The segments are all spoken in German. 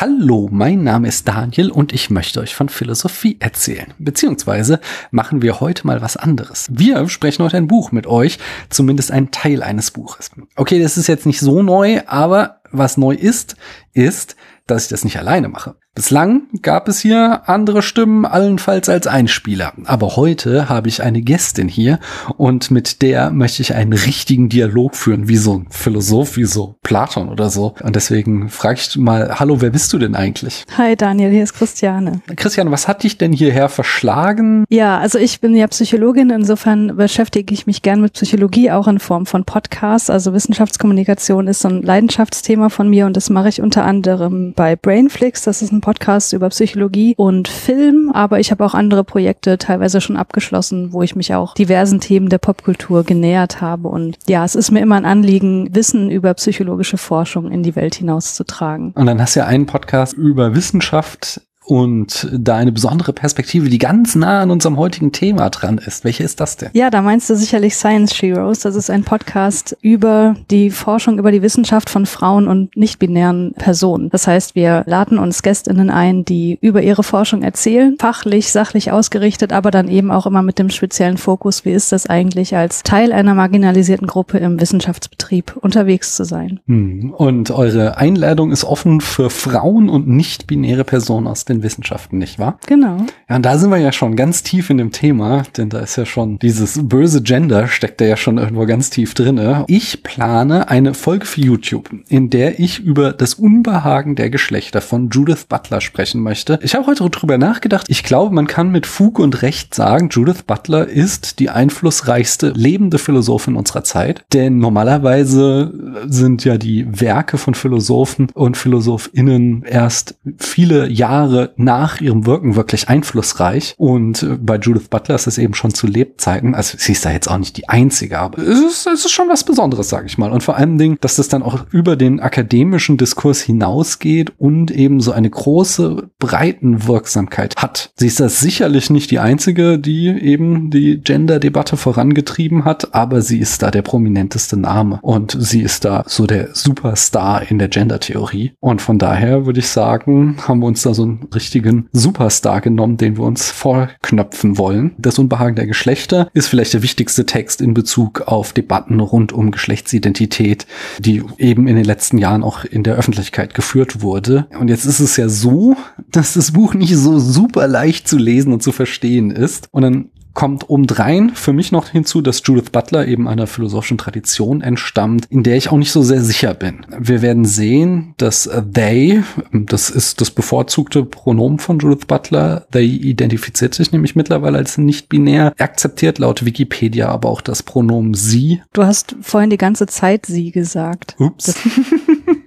Hallo, mein Name ist Daniel und ich möchte euch von Philosophie erzählen. Beziehungsweise machen wir heute mal was anderes. Wir sprechen heute ein Buch mit euch, zumindest ein Teil eines Buches. Okay, das ist jetzt nicht so neu, aber was neu ist, ist, dass ich das nicht alleine mache. Bislang gab es hier andere Stimmen, allenfalls als Einspieler. Aber heute habe ich eine Gästin hier und mit der möchte ich einen richtigen Dialog führen, wie so ein Philosoph, wie so Platon oder so. Und deswegen frage ich mal, hallo, wer bist du denn eigentlich? Hi Daniel, hier ist Christiane. Christiane, was hat dich denn hierher verschlagen? Ja, also ich bin ja Psychologin, insofern beschäftige ich mich gern mit Psychologie, auch in Form von Podcasts. Also Wissenschaftskommunikation ist so ein Leidenschaftsthema von mir und das mache ich unter anderem bei Brainflix. Das ist ein Podcast über Psychologie und Film, aber ich habe auch andere Projekte teilweise schon abgeschlossen, wo ich mich auch diversen Themen der Popkultur genähert habe. Und ja, es ist mir immer ein Anliegen, Wissen über psychologische Forschung in die Welt hinauszutragen. Und dann hast du ja einen Podcast über Wissenschaft und da eine besondere Perspektive, die ganz nah an unserem heutigen Thema dran ist. Welche ist das denn? Ja, da meinst du sicherlich Science Heroes. Das ist ein Podcast über die Forschung, über die Wissenschaft von Frauen und nicht-binären Personen. Das heißt, wir laden uns Gästinnen ein, die über ihre Forschung erzählen, fachlich, sachlich ausgerichtet, aber dann eben auch immer mit dem speziellen Fokus, wie ist das eigentlich als Teil einer marginalisierten Gruppe im Wissenschaftsbetrieb unterwegs zu sein. Hm. Und eure Einladung ist offen für Frauen und nicht-binäre Personen aus den den Wissenschaften, nicht wahr? Genau. Ja, und da sind wir ja schon ganz tief in dem Thema, denn da ist ja schon dieses böse Gender steckt da ja schon irgendwo ganz tief drinne. Ich plane eine Folge für YouTube, in der ich über das Unbehagen der Geschlechter von Judith Butler sprechen möchte. Ich habe heute drüber nachgedacht. Ich glaube, man kann mit Fug und Recht sagen, Judith Butler ist die einflussreichste lebende Philosophin unserer Zeit, denn normalerweise sind ja die Werke von Philosophen und Philosophinnen erst viele Jahre nach ihrem Wirken wirklich einflussreich. Und äh, bei Judith Butler ist es eben schon zu Lebzeiten, also sie ist da jetzt auch nicht die einzige, aber es ist, es ist schon was Besonderes, sage ich mal. Und vor allen Dingen, dass das dann auch über den akademischen Diskurs hinausgeht und eben so eine große Breitenwirksamkeit hat. Sie ist das sicherlich nicht die einzige, die eben die Gender-Debatte vorangetrieben hat, aber sie ist da der prominenteste Name und sie ist da so der Superstar in der Gender-Theorie. Und von daher würde ich sagen, haben wir uns da so ein richtigen Superstar genommen, den wir uns vorknöpfen wollen. Das Unbehagen der Geschlechter ist vielleicht der wichtigste Text in Bezug auf Debatten rund um Geschlechtsidentität, die eben in den letzten Jahren auch in der Öffentlichkeit geführt wurde. Und jetzt ist es ja so, dass das Buch nicht so super leicht zu lesen und zu verstehen ist. Und dann kommt obendrein für mich noch hinzu, dass Judith Butler eben einer philosophischen Tradition entstammt, in der ich auch nicht so sehr sicher bin. Wir werden sehen, dass they, das ist das bevorzugte Pronomen von Judith Butler, they identifiziert sich nämlich mittlerweile als nicht binär, akzeptiert laut Wikipedia aber auch das Pronomen sie. Du hast vorhin die ganze Zeit sie gesagt. Ups.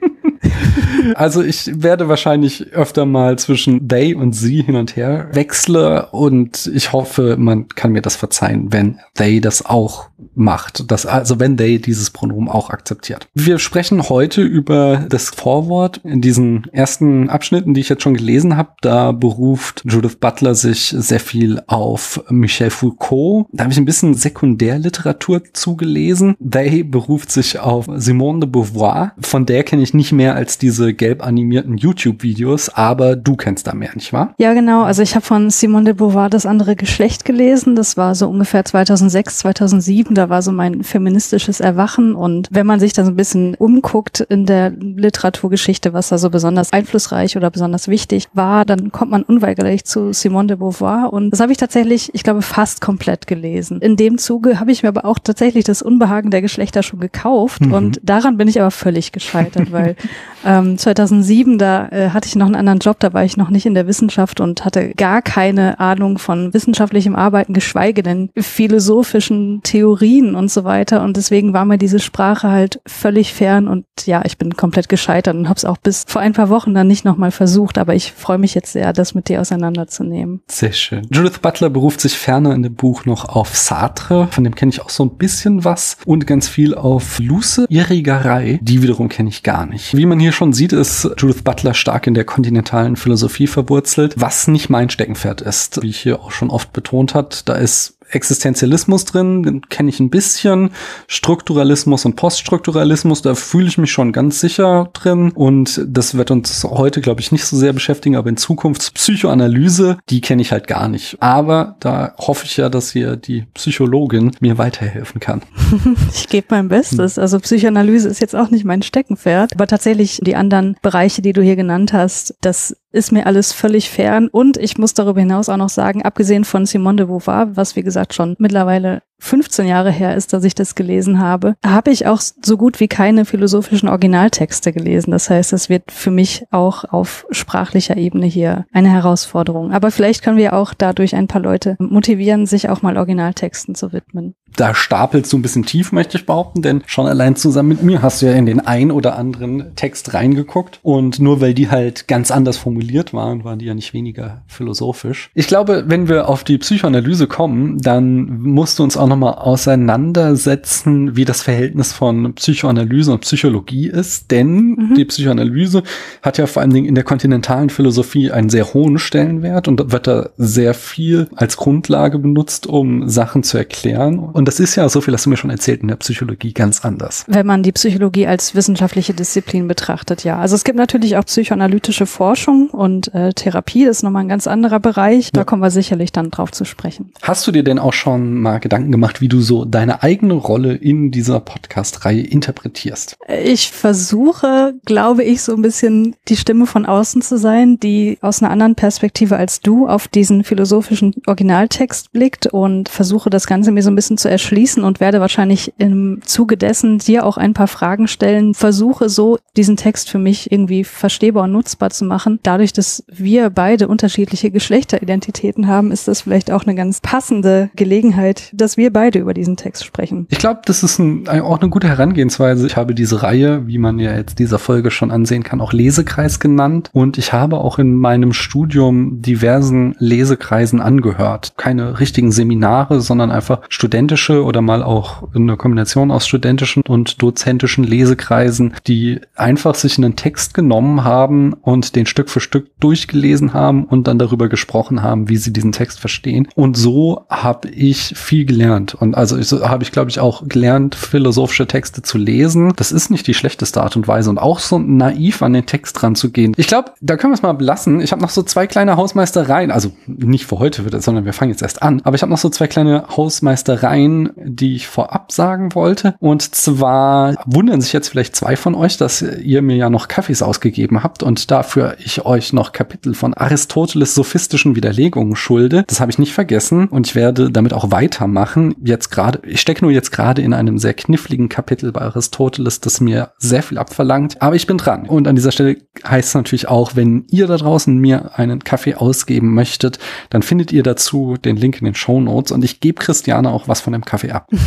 Also ich werde wahrscheinlich öfter mal zwischen they und sie hin und her wechsle und ich hoffe, man kann mir das verzeihen, wenn they das auch macht. Das, also wenn they dieses Pronomen auch akzeptiert. Wir sprechen heute über das Vorwort. In diesen ersten Abschnitten, die ich jetzt schon gelesen habe, da beruft Judith Butler sich sehr viel auf Michel Foucault. Da habe ich ein bisschen Sekundärliteratur zugelesen. They beruft sich auf Simone de Beauvoir. Von der kenne ich nicht mehr als diese gelb animierten YouTube-Videos, aber du kennst da mehr, nicht wahr? Ja, genau. Also ich habe von Simone de Beauvoir das andere Geschlecht gelesen. Das war so ungefähr 2006, 2007. Da war so mein feministisches Erwachen. Und wenn man sich da so ein bisschen umguckt in der Literaturgeschichte, was da so besonders einflussreich oder besonders wichtig war, dann kommt man unweigerlich zu Simone de Beauvoir. Und das habe ich tatsächlich, ich glaube, fast komplett gelesen. In dem Zuge habe ich mir aber auch tatsächlich das Unbehagen der Geschlechter schon gekauft. Mhm. Und daran bin ich aber völlig gescheitert, weil ähm, 2007, da äh, hatte ich noch einen anderen Job, da war ich noch nicht in der Wissenschaft und hatte gar keine Ahnung von wissenschaftlichem Arbeiten, geschweige denn philosophischen Theorien und so weiter. Und deswegen war mir diese Sprache halt völlig fern und ja, ich bin komplett gescheitert und habe es auch bis vor ein paar Wochen dann nicht nochmal versucht, aber ich freue mich jetzt sehr, das mit dir auseinanderzunehmen. Sehr schön. Judith Butler beruft sich ferner in dem Buch noch auf Sartre, von dem kenne ich auch so ein bisschen was und ganz viel auf Luce Irigaray, die wiederum kenne ich gar nicht. Wie man hier schon sieht, ist Judith Butler stark in der kontinentalen Philosophie verwurzelt, was nicht mein Steckenpferd ist. Wie ich hier auch schon oft betont hat, da ist Existenzialismus drin, den kenne ich ein bisschen. Strukturalismus und Poststrukturalismus, da fühle ich mich schon ganz sicher drin. Und das wird uns heute, glaube ich, nicht so sehr beschäftigen, aber in Zukunft Psychoanalyse, die kenne ich halt gar nicht. Aber da hoffe ich ja, dass hier die Psychologin mir weiterhelfen kann. ich gebe mein Bestes. Also Psychoanalyse ist jetzt auch nicht mein Steckenpferd, aber tatsächlich die anderen Bereiche, die du hier genannt hast, das ist mir alles völlig fern. Und ich muss darüber hinaus auch noch sagen, abgesehen von Simone de Beauvoir, was wie gesagt schon mittlerweile 15 Jahre her ist, dass ich das gelesen habe, habe ich auch so gut wie keine philosophischen Originaltexte gelesen. Das heißt, es wird für mich auch auf sprachlicher Ebene hier eine Herausforderung. Aber vielleicht können wir auch dadurch ein paar Leute motivieren, sich auch mal Originaltexten zu widmen. Da stapelst du ein bisschen tief, möchte ich behaupten, denn schon allein zusammen mit mir hast du ja in den ein oder anderen Text reingeguckt. Und nur weil die halt ganz anders formuliert waren, waren die ja nicht weniger philosophisch. Ich glaube, wenn wir auf die Psychoanalyse kommen, dann musst du uns auch nochmal auseinandersetzen, wie das Verhältnis von Psychoanalyse und Psychologie ist. Denn mhm. die Psychoanalyse hat ja vor allen Dingen in der kontinentalen Philosophie einen sehr hohen Stellenwert und wird da sehr viel als Grundlage benutzt, um Sachen zu erklären. Und das ist ja, so viel hast du mir schon erzählt, in der Psychologie ganz anders. Wenn man die Psychologie als wissenschaftliche Disziplin betrachtet, ja. Also es gibt natürlich auch psychoanalytische Forschung und äh, Therapie, das ist nochmal ein ganz anderer Bereich. Da kommen wir sicherlich dann drauf zu sprechen. Hast du dir denn auch schon mal Gedanken gemacht, gemacht, wie du so deine eigene Rolle in dieser Podcast-Reihe interpretierst. Ich versuche, glaube ich, so ein bisschen die Stimme von außen zu sein, die aus einer anderen Perspektive als du auf diesen philosophischen Originaltext blickt und versuche das Ganze mir so ein bisschen zu erschließen und werde wahrscheinlich im Zuge dessen dir auch ein paar Fragen stellen, versuche so diesen Text für mich irgendwie verstehbar und nutzbar zu machen. Dadurch, dass wir beide unterschiedliche Geschlechteridentitäten haben, ist das vielleicht auch eine ganz passende Gelegenheit, dass wir beide beide über diesen Text sprechen. Ich glaube, das ist ein, auch eine gute Herangehensweise. Ich habe diese Reihe, wie man ja jetzt dieser Folge schon ansehen kann, auch Lesekreis genannt. Und ich habe auch in meinem Studium diversen Lesekreisen angehört. Keine richtigen Seminare, sondern einfach studentische oder mal auch eine Kombination aus studentischen und dozentischen Lesekreisen, die einfach sich einen Text genommen haben und den Stück für Stück durchgelesen haben und dann darüber gesprochen haben, wie sie diesen Text verstehen. Und so habe ich viel gelernt. Und also so habe ich, glaube ich, auch gelernt, philosophische Texte zu lesen. Das ist nicht die schlechteste Art und Weise und auch so naiv an den Text ranzugehen. Ich glaube, da können wir es mal belassen. Ich habe noch so zwei kleine Hausmeistereien, also nicht für heute, sondern wir fangen jetzt erst an. Aber ich habe noch so zwei kleine Hausmeistereien, die ich vorab sagen wollte. Und zwar wundern sich jetzt vielleicht zwei von euch, dass ihr mir ja noch Kaffees ausgegeben habt und dafür ich euch noch Kapitel von Aristoteles sophistischen Widerlegungen schulde. Das habe ich nicht vergessen und ich werde damit auch weitermachen jetzt gerade, ich stecke nur jetzt gerade in einem sehr kniffligen Kapitel bei Aristoteles, das mir sehr viel abverlangt, aber ich bin dran. Und an dieser Stelle heißt es natürlich auch, wenn ihr da draußen mir einen Kaffee ausgeben möchtet, dann findet ihr dazu den Link in den Show Notes und ich gebe Christiane auch was von dem Kaffee ab.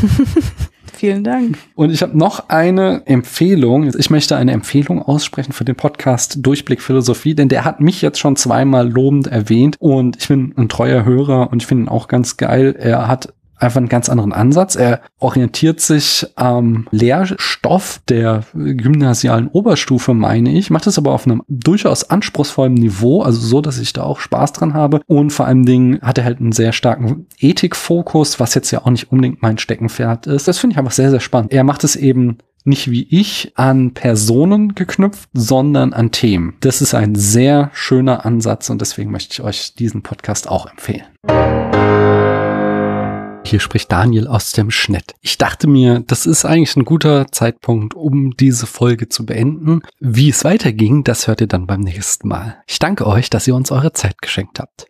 Vielen Dank. Und ich habe noch eine Empfehlung. Ich möchte eine Empfehlung aussprechen für den Podcast Durchblick Philosophie, denn der hat mich jetzt schon zweimal lobend erwähnt und ich bin ein treuer Hörer und ich finde ihn auch ganz geil. Er hat einfach einen ganz anderen Ansatz. Er orientiert sich am Lehrstoff der gymnasialen Oberstufe, meine ich, macht es aber auf einem durchaus anspruchsvollen Niveau, also so, dass ich da auch Spaß dran habe. Und vor allen Dingen hat er halt einen sehr starken Ethikfokus, was jetzt ja auch nicht unbedingt mein Steckenpferd ist. Das finde ich einfach sehr, sehr spannend. Er macht es eben nicht wie ich an Personen geknüpft, sondern an Themen. Das ist ein sehr schöner Ansatz und deswegen möchte ich euch diesen Podcast auch empfehlen. Hier spricht Daniel aus dem Schnitt. Ich dachte mir, das ist eigentlich ein guter Zeitpunkt, um diese Folge zu beenden. Wie es weiterging, das hört ihr dann beim nächsten Mal. Ich danke euch, dass ihr uns eure Zeit geschenkt habt.